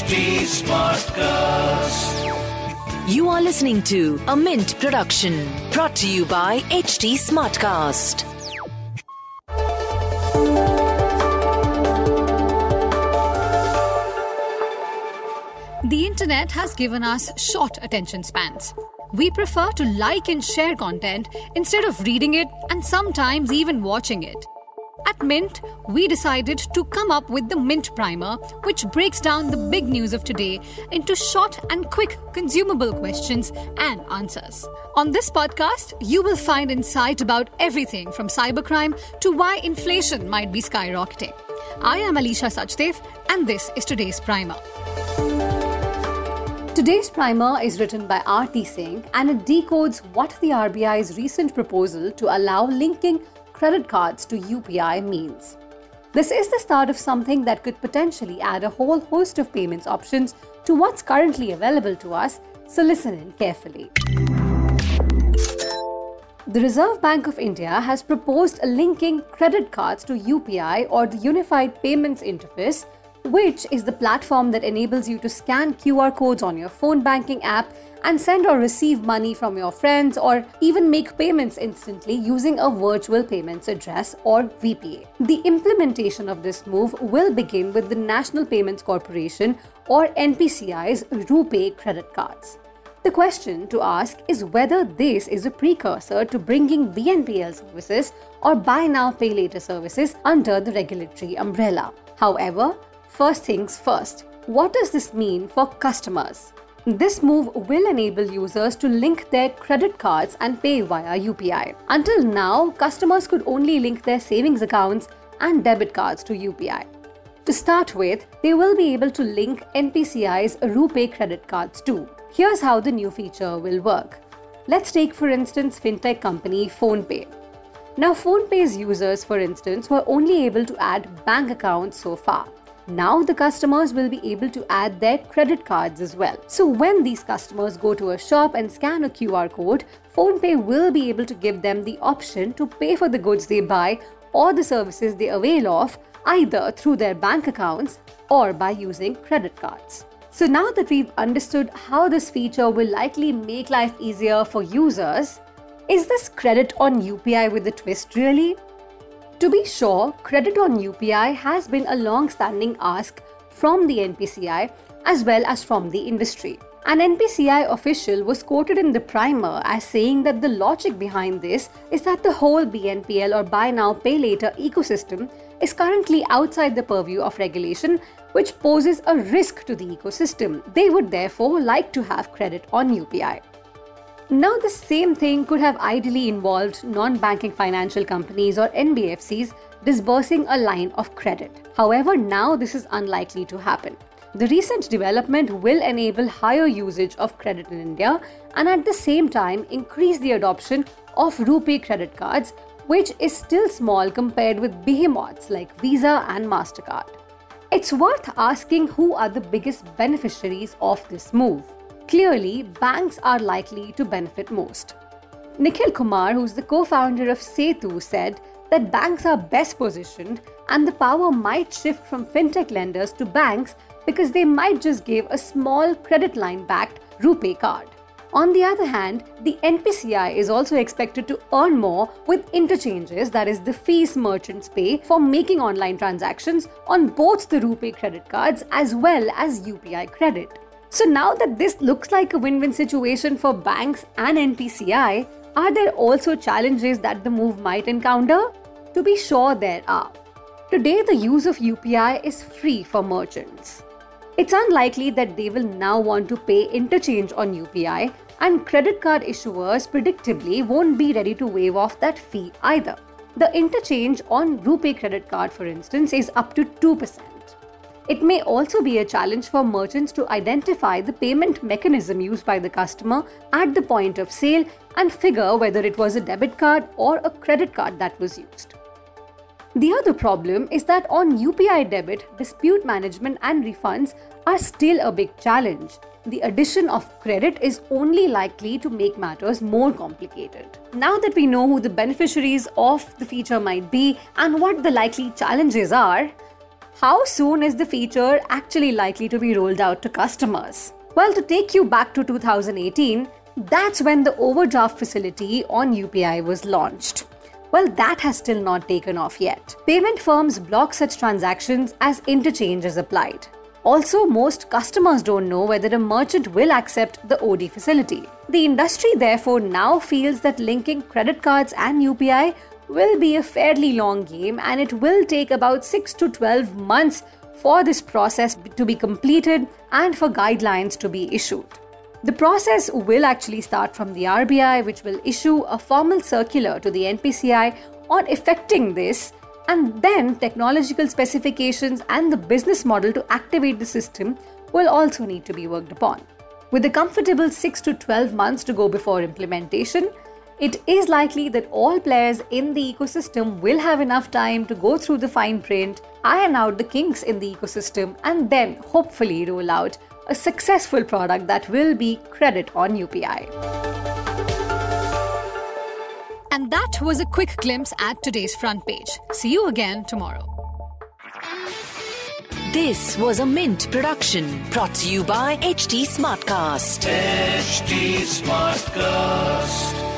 HT Smartcast. You are listening to a Mint production brought to you by HT Smartcast. The internet has given us short attention spans. We prefer to like and share content instead of reading it and sometimes even watching it. At Mint, we decided to come up with the Mint Primer, which breaks down the big news of today into short and quick consumable questions and answers. On this podcast, you will find insight about everything from cybercrime to why inflation might be skyrocketing. I am Alisha Sachdev, and this is today's Primer. Today's primer is written by Aarti Singh and it decodes what the RBI's recent proposal to allow linking credit cards to UPI means. This is the start of something that could potentially add a whole host of payments options to what's currently available to us, so listen in carefully. The Reserve Bank of India has proposed linking credit cards to UPI or the Unified Payments Interface which is the platform that enables you to scan QR codes on your phone banking app and send or receive money from your friends or even make payments instantly using a virtual payments address or VPA. The implementation of this move will begin with the National Payments Corporation or NPCI's RuPay credit cards. The question to ask is whether this is a precursor to bringing BNPL services or buy now pay later services under the regulatory umbrella. However, First things first, what does this mean for customers? This move will enable users to link their credit cards and pay via UPI. Until now, customers could only link their savings accounts and debit cards to UPI. To start with, they will be able to link NPCI's RuPay credit cards too. Here's how the new feature will work. Let's take, for instance, fintech company PhonePe. Now, PhonePe's users, for instance, were only able to add bank accounts so far. Now the customers will be able to add their credit cards as well. So when these customers go to a shop and scan a QR code, PhonePe will be able to give them the option to pay for the goods they buy or the services they avail of either through their bank accounts or by using credit cards. So now that we've understood how this feature will likely make life easier for users, is this credit on UPI with a twist really? To be sure, credit on UPI has been a long standing ask from the NPCI as well as from the industry. An NPCI official was quoted in the primer as saying that the logic behind this is that the whole BNPL or buy now pay later ecosystem is currently outside the purview of regulation, which poses a risk to the ecosystem. They would therefore like to have credit on UPI. Now, the same thing could have ideally involved non banking financial companies or NBFCs disbursing a line of credit. However, now this is unlikely to happen. The recent development will enable higher usage of credit in India and at the same time increase the adoption of RuPay credit cards, which is still small compared with behemoths like Visa and MasterCard. It's worth asking who are the biggest beneficiaries of this move. Clearly, banks are likely to benefit most. Nikhil Kumar, who's the co founder of Setu, said that banks are best positioned and the power might shift from fintech lenders to banks because they might just give a small credit line backed RuPay card. On the other hand, the NPCI is also expected to earn more with interchanges, that is, the fees merchants pay for making online transactions on both the RuPay credit cards as well as UPI credit. So now that this looks like a win-win situation for banks and NPCI, are there also challenges that the move might encounter? To be sure, there are. Today, the use of UPI is free for merchants. It's unlikely that they will now want to pay interchange on UPI, and credit card issuers predictably won't be ready to waive off that fee either. The interchange on RuPay credit card, for instance, is up to 2%. It may also be a challenge for merchants to identify the payment mechanism used by the customer at the point of sale and figure whether it was a debit card or a credit card that was used. The other problem is that on UPI debit, dispute management and refunds are still a big challenge. The addition of credit is only likely to make matters more complicated. Now that we know who the beneficiaries of the feature might be and what the likely challenges are, how soon is the feature actually likely to be rolled out to customers? Well, to take you back to 2018, that's when the overdraft facility on UPI was launched. Well, that has still not taken off yet. Payment firms block such transactions as interchange is applied. Also, most customers don't know whether a merchant will accept the OD facility. The industry therefore now feels that linking credit cards and UPI will be a fairly long game and it will take about 6 to 12 months for this process to be completed and for guidelines to be issued. The process will actually start from the RBI, which will issue a formal circular to the NPCI on effecting this, and then technological specifications and the business model to activate the system will also need to be worked upon. With a comfortable 6 to 12 months to go before implementation, it is likely that all players in the ecosystem will have enough time to go through the fine print, iron out the kinks in the ecosystem, and then hopefully roll out a successful product that will be credit on UPI. And that was a quick glimpse at today's front page. See you again tomorrow. This was a Mint production brought to you by HT Smartcast. HT Smartcast.